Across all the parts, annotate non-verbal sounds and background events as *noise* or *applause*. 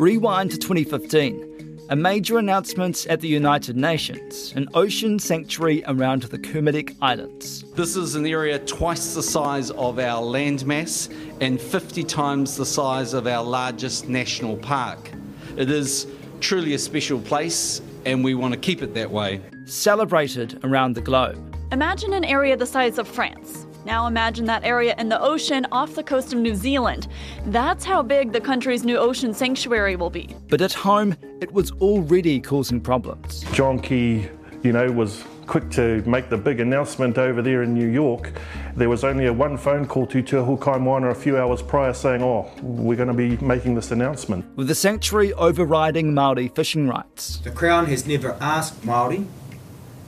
Rewind to 2015. A major announcement at the United Nations an ocean sanctuary around the Kermadec Islands. This is an area twice the size of our landmass and 50 times the size of our largest national park. It is truly a special place, and we want to keep it that way. Celebrated around the globe. Imagine an area the size of France. Now imagine that area in the ocean off the coast of New Zealand. That's how big the country's new ocean sanctuary will be. But at home, it was already causing problems. John Key, you know, was quick to make the big announcement over there in New York. There was only a one phone call to Te Moana a few hours prior saying, oh, we're going to be making this announcement. With the sanctuary overriding Māori fishing rights. The Crown has never asked Māori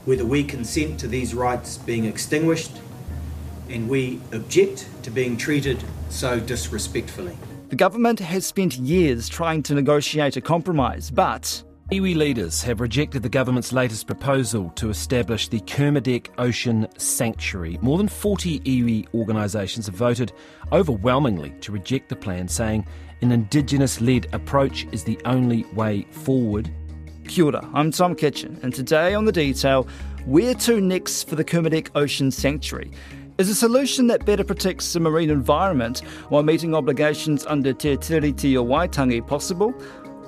whether we consent to these rights being extinguished and we object to being treated so disrespectfully. The government has spent years trying to negotiate a compromise, but Iwi leaders have rejected the government's latest proposal to establish the Kermadec Ocean Sanctuary. More than 40 iwi organisations have voted overwhelmingly to reject the plan, saying an Indigenous led approach is the only way forward. Kia ora, I'm Tom Kitchen, and today on The Detail, where to next for the Kermadec Ocean Sanctuary? Is a solution that better protects the marine environment while meeting obligations under Te Tiriti o Waitangi possible?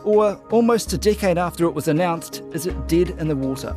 Or almost a decade after it was announced, is it dead in the water?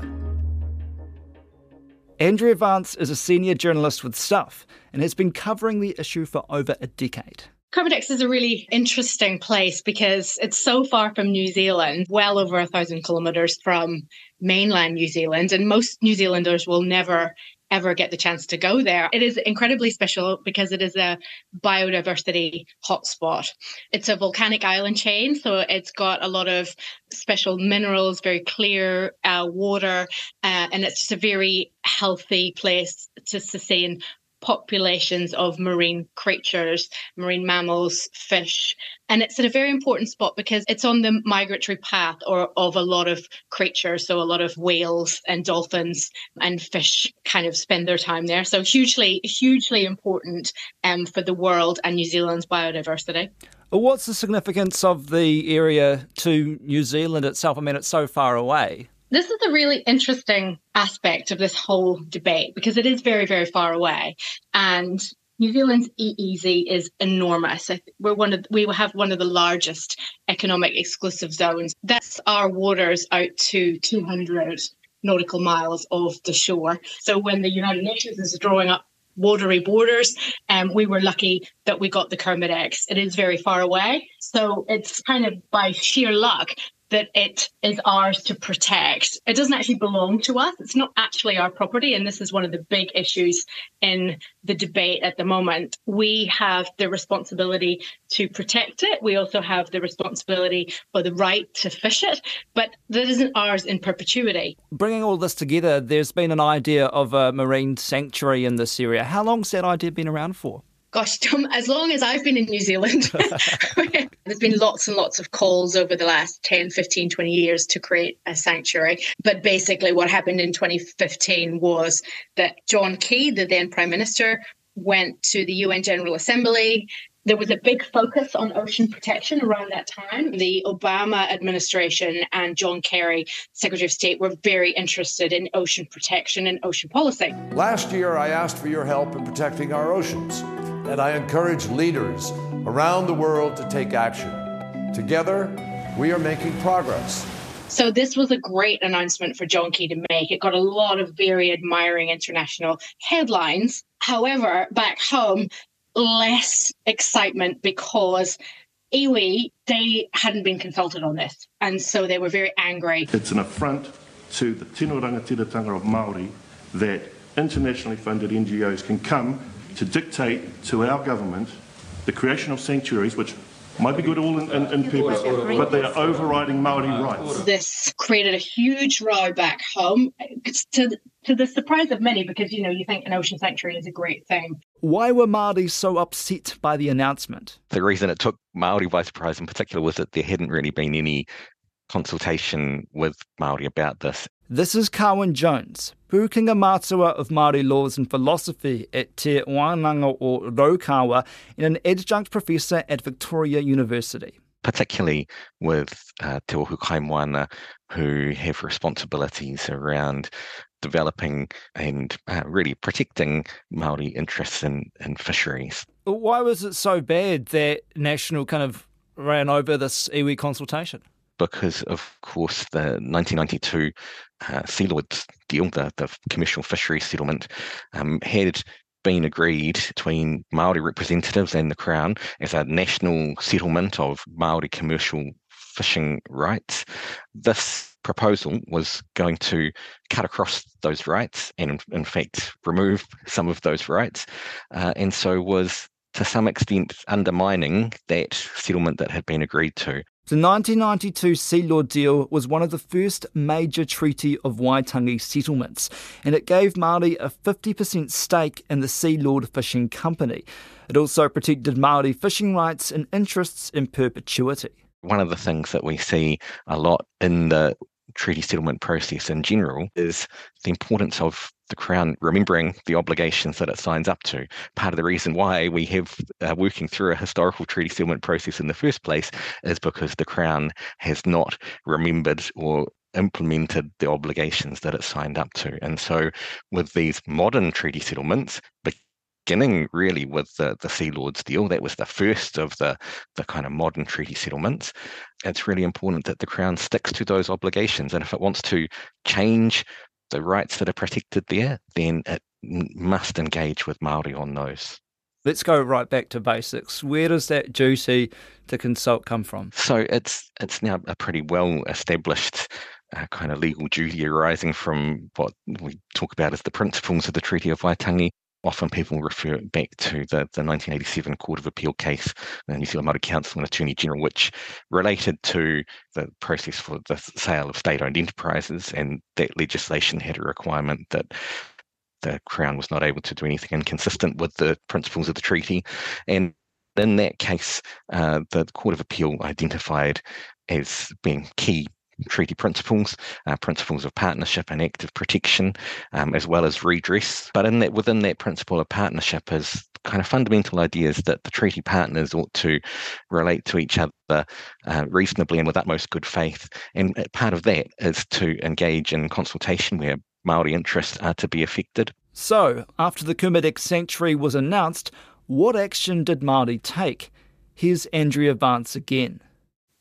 Andrea Vance is a senior journalist with Stuff and has been covering the issue for over a decade. Kermadec is a really interesting place because it's so far from New Zealand, well over a thousand kilometres from mainland New Zealand, and most New Zealanders will never ever get the chance to go there. It is incredibly special because it is a biodiversity hotspot. It's a volcanic island chain, so it's got a lot of special minerals, very clear uh, water, uh, and it's just a very healthy place to sustain populations of marine creatures, marine mammals, fish. And it's at a very important spot because it's on the migratory path or of a lot of creatures. So a lot of whales and dolphins and fish kind of spend their time there. So hugely, hugely important um, for the world and New Zealand's biodiversity. What's the significance of the area to New Zealand itself? I mean, it's so far away. This is a really interesting aspect of this whole debate because it is very, very far away. And New Zealand's EEZ is enormous. We're one of we have one of the largest economic exclusive zones. That's our waters out to 200 nautical miles of the shore. So when the United Nations is drawing up watery borders, um, we were lucky that we got the Kermadecs. It is very far away, so it's kind of by sheer luck that it is ours to protect. It doesn't actually belong to us. It's not actually our property. And this is one of the big issues in the debate at the moment. We have the responsibility to protect it. We also have the responsibility or the right to fish it, but that isn't ours in perpetuity. Bringing all this together, there's been an idea of a marine sanctuary in this area. How long's that idea been around for? Gosh, as long as I've been in New Zealand, *laughs* there's been lots and lots of calls over the last 10, 15, 20 years to create a sanctuary. But basically, what happened in 2015 was that John Key, the then Prime Minister, went to the UN General Assembly. There was a big focus on ocean protection around that time. The Obama administration and John Kerry, Secretary of State, were very interested in ocean protection and ocean policy. Last year, I asked for your help in protecting our oceans and I encourage leaders around the world to take action. Together, we are making progress. So this was a great announcement for John Key to make. It got a lot of very admiring international headlines. However, back home, less excitement because iwi, they hadn't been consulted on this. And so they were very angry. It's an affront to the tino rangatiratanga of Māori that internationally funded NGOs can come to dictate to our government the creation of sanctuaries, which might be good all in, in, in purpose, but they are overriding Maori rights. This created a huge row back home, to to the surprise of many, because you know you think an ocean sanctuary is a great thing. Why were Maori so upset by the announcement? The reason it took Maori by surprise, in particular, was that there hadn't really been any consultation with Maori about this. This is Carwyn Jones, Pūkenga Matua of Māori Laws and Philosophy at Te Wānanga o Raukawa and an adjunct professor at Victoria University. particularly with uh, Te Ohu Kaimoana, who have responsibilities around developing and uh, really protecting Maori interests in, in fisheries. Why was it so bad that National kind of ran over this iwi consultation? Because, of course, the 1992 uh, Sealords deal, the, the commercial fisheries settlement, um, had been agreed between Maori representatives and the Crown as a national settlement of Maori commercial fishing rights. This proposal was going to cut across those rights and, in, in fact, remove some of those rights, uh, and so was to some extent undermining that settlement that had been agreed to. The 1992 Sealord deal was one of the first major Treaty of Waitangi settlements, and it gave Māori a 50% stake in the Sealord Fishing Company. It also protected Māori fishing rights and interests in perpetuity. One of the things that we see a lot in the treaty settlement process in general is the importance of the Crown remembering the obligations that it signs up to. Part of the reason why we have uh, working through a historical treaty settlement process in the first place is because the Crown has not remembered or implemented the obligations that it signed up to. And so, with these modern treaty settlements, beginning really with the, the Sealords deal, that was the first of the, the kind of modern treaty settlements. It's really important that the Crown sticks to those obligations. And if it wants to change the rights that are protected there, then it must engage with Maori on those. Let's go right back to basics. Where does that duty to consult come from? So it's it's now a pretty well established uh, kind of legal duty arising from what we talk about as the principles of the Treaty of Waitangi often people refer back to the, the 1987 Court of Appeal case, the New Zealand Māori Council and Attorney General, which related to the process for the sale of state-owned enterprises, and that legislation had a requirement that the Crown was not able to do anything inconsistent with the principles of the treaty, and in that case, uh, the Court of Appeal identified as being key treaty principles, uh, principles of partnership and active protection, um, as well as redress. But in that, within that principle of partnership is kind of fundamental ideas that the treaty partners ought to relate to each other uh, reasonably and with utmost good faith. And part of that is to engage in consultation where Maori interests are to be affected. So, after the Kermadec Sanctuary was announced, what action did Maori take? Here's Andrea Vance again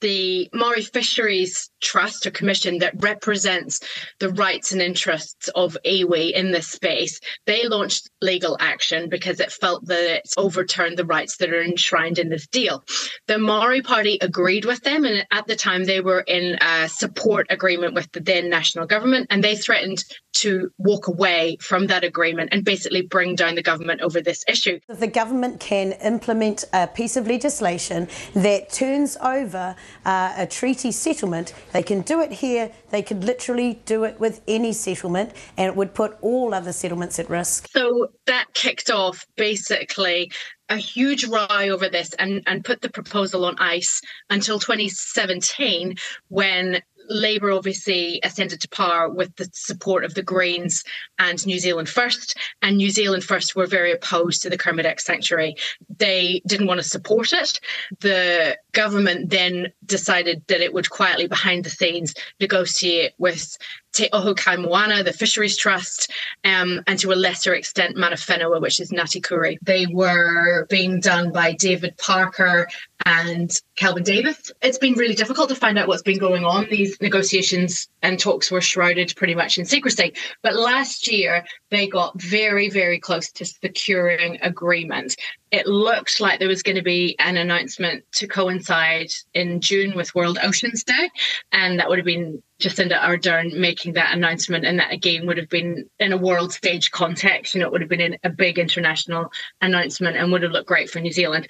the Maori Fisheries Trust or Commission that represents the rights and interests of iwi in this space, they launched legal action because it felt that it's overturned the rights that are enshrined in this deal. The Maori Party agreed with them, and at the time they were in a support agreement with the then national government, and they threatened to walk away from that agreement and basically bring down the government over this issue. The government can implement a piece of legislation that turns over uh, a treaty settlement. They can do it here, they could literally do it with any settlement, and it would put all other settlements at risk. So that kicked off basically a huge row over this and, and put the proposal on ice until 2017 when Labour obviously ascended to power with the support of the Greens and New Zealand First. And New Zealand First were very opposed to the Kermadec Sanctuary. They didn't want to support it. The government then decided that it would quietly, behind the scenes, negotiate with Te Ohu Kaimoana, the Fisheries Trust, um, and to a lesser extent, Mana Whenua, which is Ngāti Kuri. They were being done by David Parker and Kelvin Davis. It's been really difficult to find out what's been going on. These negotiations and talks were shrouded pretty much in secrecy. But last year, they got very, very close to securing agreement. It looked like there was going to be an announcement to coincide in June with World Oceans Day, and that would have been Jacinda Ardern making that announcement, and that again would have been in a world stage context. You know, it would have been a big international announcement and would have looked great for New Zealand.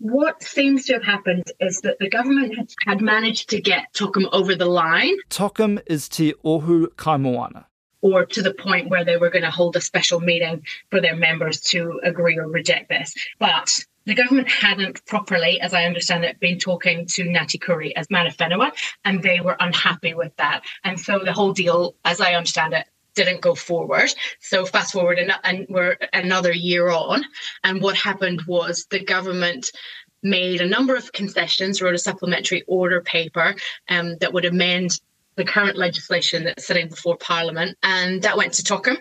What seems to have happened is that the government had managed to get TOKM over the line. TOKM is Te Ohu Kaimoana or to the point where they were going to hold a special meeting for their members to agree or reject this. But the government hadn't properly, as I understand it, been talking to Ngāti Kuri as Mana Whenua, and they were unhappy with that. And so the whole deal, as I understand it, didn't go forward. So fast forward and, and we're another year on. And what happened was the government made a number of concessions, wrote a supplementary order paper um, that would amend the current legislation that's sitting before Parliament, and that went to TOKM.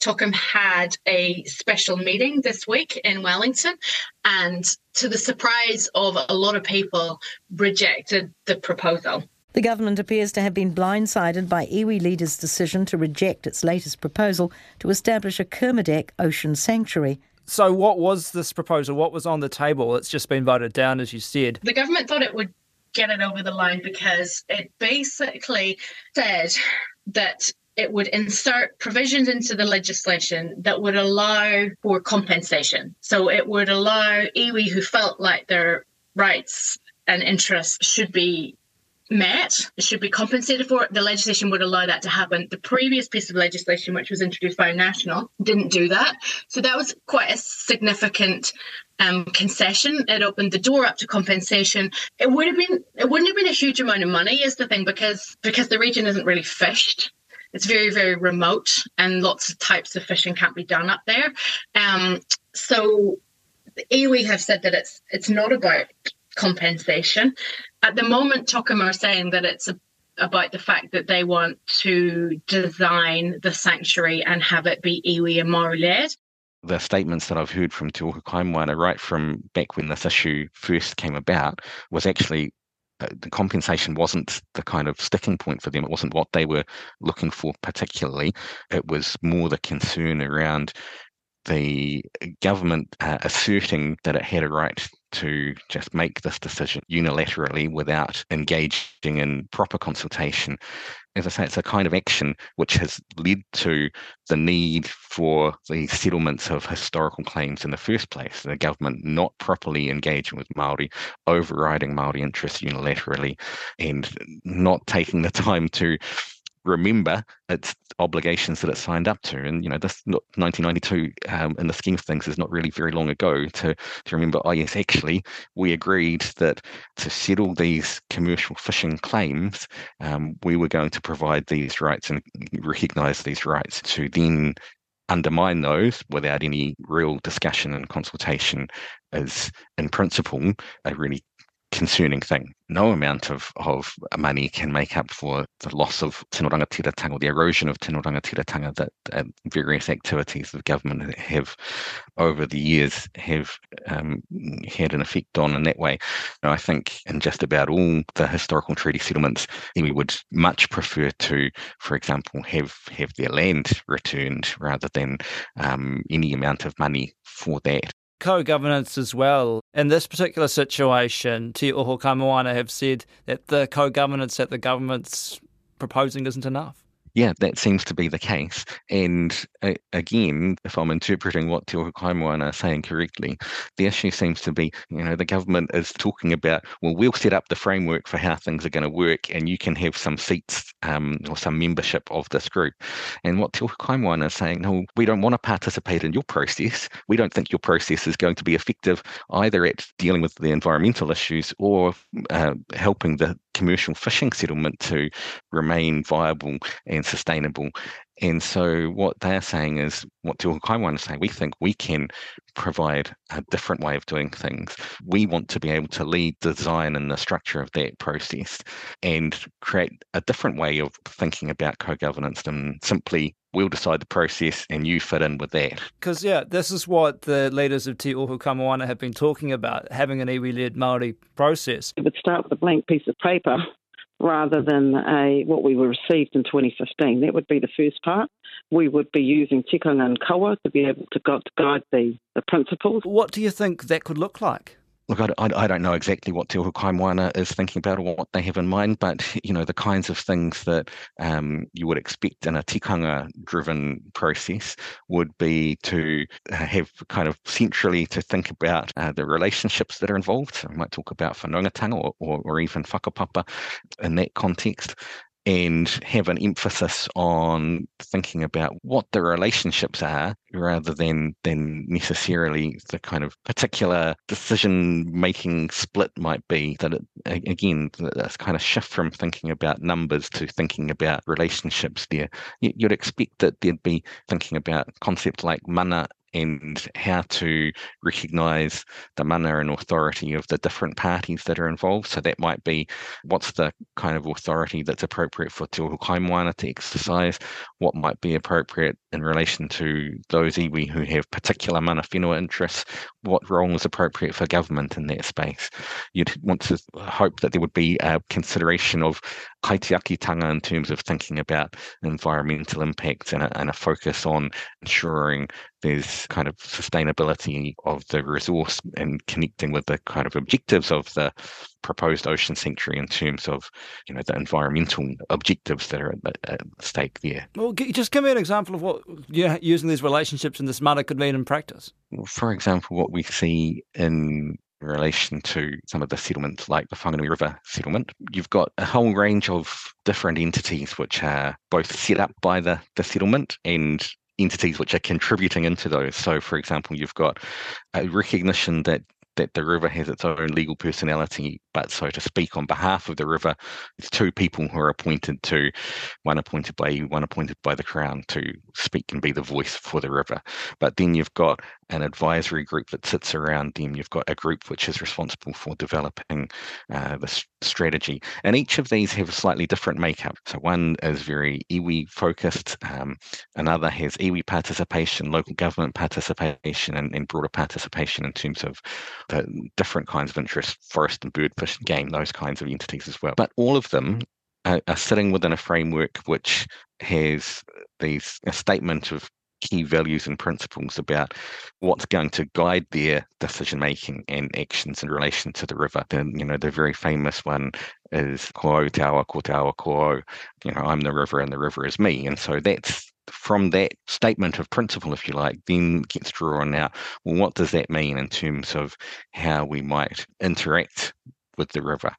TOKM had a special meeting this week in Wellington, and to the surprise of a lot of people, rejected the proposal. The government appears to have been blindsided by iwi leaders' decision to reject its latest proposal to establish a Kermadec ocean sanctuary. So, what was this proposal? What was on the table? It's just been voted down, as you said. The government thought it would get it over the line because it basically said that it would insert provisions into the legislation that would allow for compensation. So it would allow iwi who felt like their rights and interests should be met, should be compensated for. The legislation would allow that to happen. The previous piece of legislation, which was introduced by National, didn't do that. So that was quite a significant um, concession. It opened the door up to compensation. It would have been it wouldn't have been a huge amount of money, is the thing, because because the region isn't really fished. It's very very remote, and lots of types of fishing can't be done up there. Um, so the iwi have said that it's it's not about compensation. At the moment, TOKM are saying that it's a, about the fact that they want to design the sanctuary and have it be iwi and Maori led the statements that I've heard from Te Ohu Kaimoana right from back when this issue first came about was actually uh, the compensation wasn't the kind of sticking point for them. It wasn't what they were looking for particularly. It was more the concern around the government uh, asserting that it had a right to just make this decision unilaterally without engaging in proper consultation. As I say, it's a kind of action which has led to the need for the settlements of historical claims in the first place. The government not properly engaging with Maori, overriding Maori interests unilaterally, and not taking the time to remember its obligations that it signed up to. And you know, this 1992, um, in the scheme of things, is not really very long ago. To to remember, oh yes, actually, we agreed that to settle these commercial fishing claims, um, we were going to provide these rights and recognise these rights. To then undermine those without any real discussion and consultation is, in principle, a really concerning thing. No amount of, of money can make up for the loss of tino rangatiratanga or the erosion of tino rangatiratanga that uh, various activities of government have over the years have um, had an effect on in that way. I think in just about all the historical treaty settlements, we would much prefer to, for example, have, have their land returned rather than um, any amount of money for that co-governance as well. In this particular situation, Te Ohu Kaimoana have said that the co-governance that the government's proposing isn't enough yeah, that seems to be the case. And uh, again, if I'm interpreting what Te Ohu Kaimoana are saying correctly, the issue seems to be, you know, the government is talking about, well, we'll set up the framework for how things are going to work, and you can have some seats um, or some membership of this group. And what Te Ohu Kaimoana are saying, no, we don't want to participate in your process. We don't think your process is going to be effective either at dealing with the environmental issues or uh, helping the commercial fishing settlement to remain viable and sustainable. And so what they're saying is what Te Kaimoana is saying, we think we can provide a different way of doing things. We want to be able to lead design and the structure of that process and create a different way of thinking about co-governance than simply we'll decide the process and you fit in with that. Because, yeah, this is what the leaders of Te Ohu Kaimoana have been talking about, having an iwi-led Māori process. It would start with a blank piece of paper rather than a what we were received in 2015. That would be the first part. We would be using tikanga and kawa to be able to guide the, the principles. What do you think that could look like? Look, I, I, don't know exactly what Te Ohu Kaimoana is thinking about or what they have in mind, but you know the kinds of things that um, you would expect in a tikanga-driven process would be to have kind of centrally to think about uh, the relationships that are involved. We might talk about whanaungatanga or, or, or even whakapapa in that context, and have an emphasis on thinking about what the relationships are rather than than necessarily the kind of particular decision making split might be. That it, again that's kind of shift from thinking about numbers to thinking about relationships there. You'd expect that there'd be thinking about concepts like mana and how to recognise the mana and authority of the different parties that are involved. So that might be what's the kind of authority that's appropriate for Te to exercise, what might be appropriate in relation to those iwi who have particular mana whenua interests, what role is appropriate for government in that space. You'd want to hope that there would be a consideration of kaitiakitanga in terms of thinking about environmental impacts and a, and a focus on ensuring there's kind of sustainability of the resource and connecting with the kind of objectives of the proposed ocean sanctuary in terms of you know the environmental objectives that are at, at stake there. Well, just give me an example of what using these relationships in this matter could mean in practice. For example, what we see in relation to some of the settlements like the Whanganui River settlement. You've got a whole range of different entities which are both set up by the, the settlement and entities which are contributing into those. So, for example, you've got a recognition that that the river has its own legal personality, but so to speak, on behalf of the river, it's two people who are appointed to, one appointed by you, one appointed by the Crown to speak and be the voice for the river. But then you've got an advisory group that sits around them. You've got a group which is responsible for developing uh, the strategy. And each of these have a slightly different makeup. So one is very iwi focused, um, another has iwi participation, local government participation, and, and, broader participation in terms of different kinds of interests, forest and bird, fish, and game, those kinds of entities as well. But all of them are, are sitting within a framework which has these a statement of key values and principles about what's going to guide their decision making and actions in relation to the river. The, you know, the very famous one is ko te awa, ko ko You know, I'm the river and the river is me. And so that's from that statement of principle, if you like, then gets drawn out. Well, what does that mean in terms of how we might interact with the river.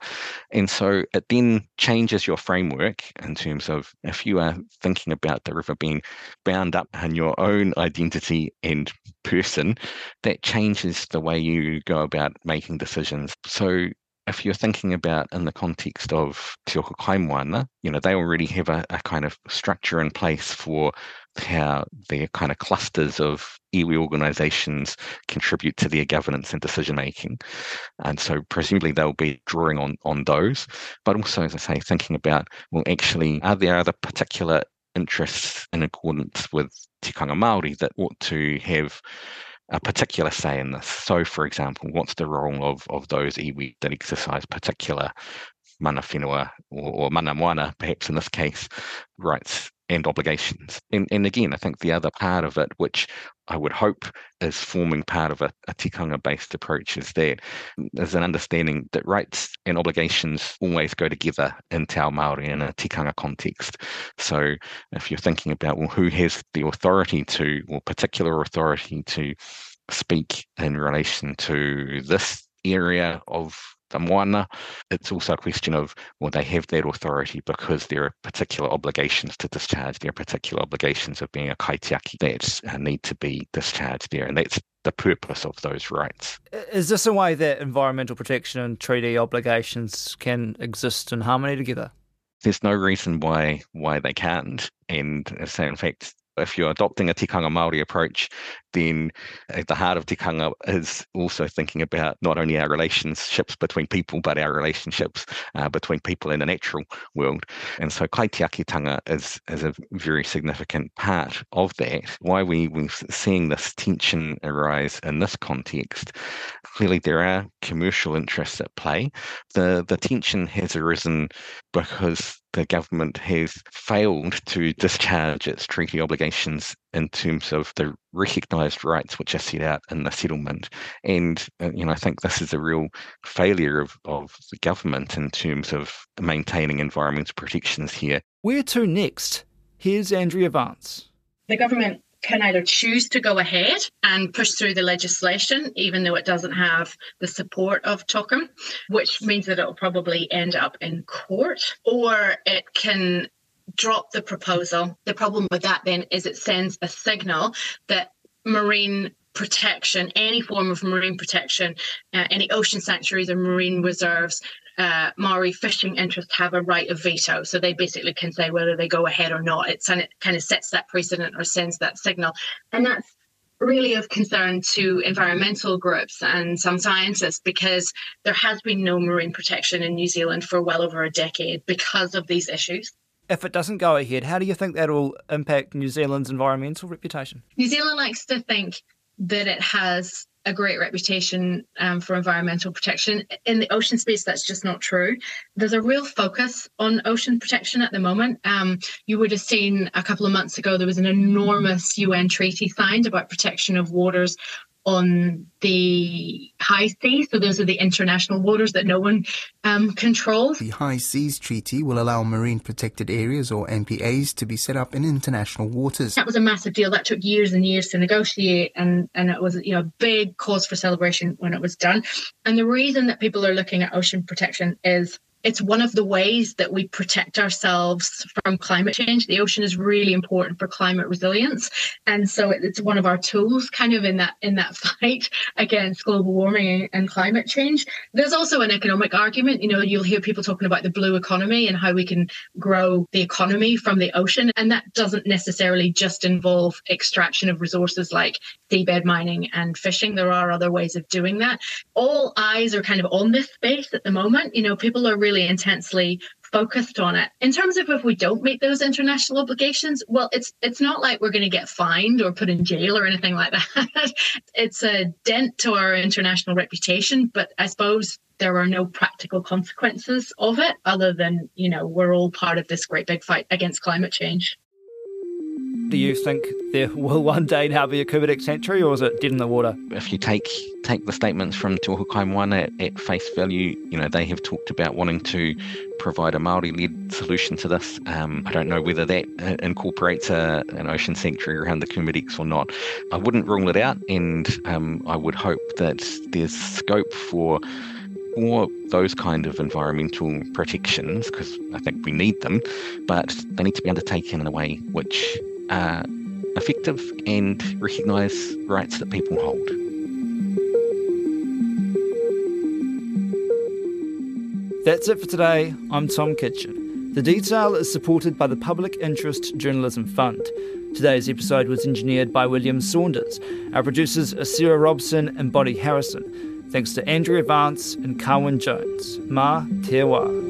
And so it then changes your framework in terms of if you are thinking about the river being bound up in your own identity and person, that changes the way you go about making decisions. So if you're thinking about in the context of Te Ohu Kaimoana, you know, they already have a, a kind of structure in place for how their kind of clusters of iwi organisations contribute to their governance and decision making. And so presumably they'll be drawing on, on those, but also, as I say, thinking about, well, actually, are there other particular interests in accordance with tikanga Māori that ought to have a particular say in this. So, for example, what's the role of, of those iwi that exercise particular mana whenua or, or mana moana, perhaps in this case, rights and obligations. And, and again, I think the other part of it, which I would hope is forming part of a, a tikanga based approach, is that there's an understanding that rights and obligations always go together in Te Ao Māori in a tikanga context. So if you're thinking about, well, who has the authority to, or particular authority to speak in relation to this area of the moana. It's also a question of well, they have that authority because there are particular obligations to discharge. There are particular obligations of being a kaitiaki that uh, need to be discharged there, and that's the purpose of those rights. Is this a way that environmental protection and treaty obligations can exist in harmony together? There's no reason why why they can't, and so in fact if you're adopting a tikanga Maori approach, then at the heart of tikanga is also thinking about not only our relationships between people, but our relationships uh, between people in the natural world. And so kaitiakitanga is, is a very significant part of that. Why we, we're seeing this tension arise in this context, clearly there are commercial interests at play. The, the tension has arisen because the government has failed to discharge its treaty obligations in terms of the recognised rights which are set out in the settlement. And uh, you know, I think this is a real failure of, of the government in terms of maintaining environmental protections here. Where to next? Here's Andrea Vance. The government can either choose to go ahead and push through the legislation, even though it doesn't have the support of TOKM, which means that it'll probably end up in court, or it can drop the proposal. The problem with that then is it sends a signal that marine protection, any form of marine protection, uh, any ocean sanctuaries or marine reserves, uh, Maori fishing interests have a right of veto. So they basically can say whether they go ahead or not. It kind of sets that precedent or sends that signal. And that's really of concern to environmental groups and some scientists because there has been no marine protection in New Zealand for well over a decade because of these issues. If it doesn't go ahead, how do you think that'll impact New Zealand's environmental reputation? New Zealand likes to think that it has a great reputation um, for environmental protection. In the ocean space, that's just not true. There's a real focus on ocean protection at the moment. Um, you would have seen a couple of months ago there was an enormous UN treaty signed about protection of waters on the high seas. So those are the international waters that no one um, controls. The High Seas Treaty will allow marine protected areas or MPAs to be set up in international waters. That was a massive deal. That took years and years to negotiate, and and it was you know a big cause for celebration when it was done. And the reason that people are looking at ocean protection is it's one of the ways that we protect ourselves from climate change. The ocean is really important for climate resilience, and so it's one of our tools, kind of in that in that *laughs* fight against global warming and climate change. There's also an economic argument. You know, you'll hear people talking about the blue economy and how we can grow the economy from the ocean, and that doesn't necessarily just involve extraction of resources like seabed mining and fishing. There are other ways of doing that. All eyes are kind of on this space at the moment. You know, people are really really intensely focused on it. In terms of if we don't meet those international obligations, well, it's it's not like we're going to get fined or put in jail or anything like that. *laughs* it's a dent to our international reputation, but I suppose there are no practical consequences of it other than, you know, we're all part of this great big fight against climate change. Do you think there *laughs* will one day now be a Kermadec sanctuary, or is it dead in the water? If you take take the statements from Te Ohu Kaimoana at, at face value, you know they have talked about wanting to provide a Maori-led solution to this. Um, I don't know whether that uh, incorporates a, an ocean sanctuary around the Kermadecs or not. I wouldn't rule it out, and um, I would hope that there's scope for for those kind of environmental protections because I think we need them, but they need to be undertaken in a way which uh, effective and recognise rights that people hold. That's it for today. I'm Tom Kitchen. The detail is supported by the Public Interest Journalism Fund. Today's episode was engineered by William Saunders. Our producers are Sarah Robson and Bonnie Harrison. Thanks to Andrea Vance and Carwyn Jones. Ma Te Wā.